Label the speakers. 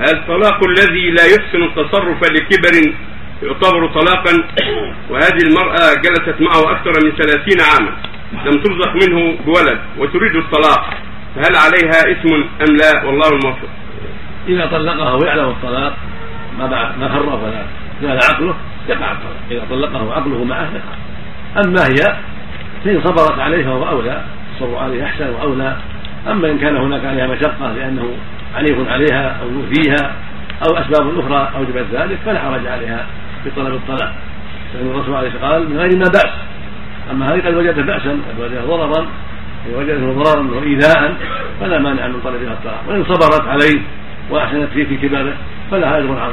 Speaker 1: هل طلاق الذي لا يحسن التصرف لكبر يعتبر طلاقا وهذه المرأة جلست معه أكثر من ثلاثين عاما لم ترزق منه بولد وتريد الطلاق فهل عليها اسم أم لا؟ والله الموفق.
Speaker 2: إذا طلقها ويعلم الطلاق ما بعد ما خرف ولا زال عقله يقع الطلاق. إذا طلقه عقله معه يقع. أما هي فإن صبرت عليه فهو أولى عليه أحسن وأولى. أما إن كان هناك عليها مشقة لأنه عنيف عليها أو يؤذيها أو أسباب أخرى أوجبت ذلك فلا حرج عليها في طلب الطلاق. لأن الرسول عليه الصلاة والسلام قال من غير ما بأس. أما هذه قد وجدت بأسا قد وجدت ضررا وجدته ضررا وإيذاء فلا مانع من طلبها الطلاق. وإن صبرت عليه وأحسنت فيه في كباره فلا أجر عظيم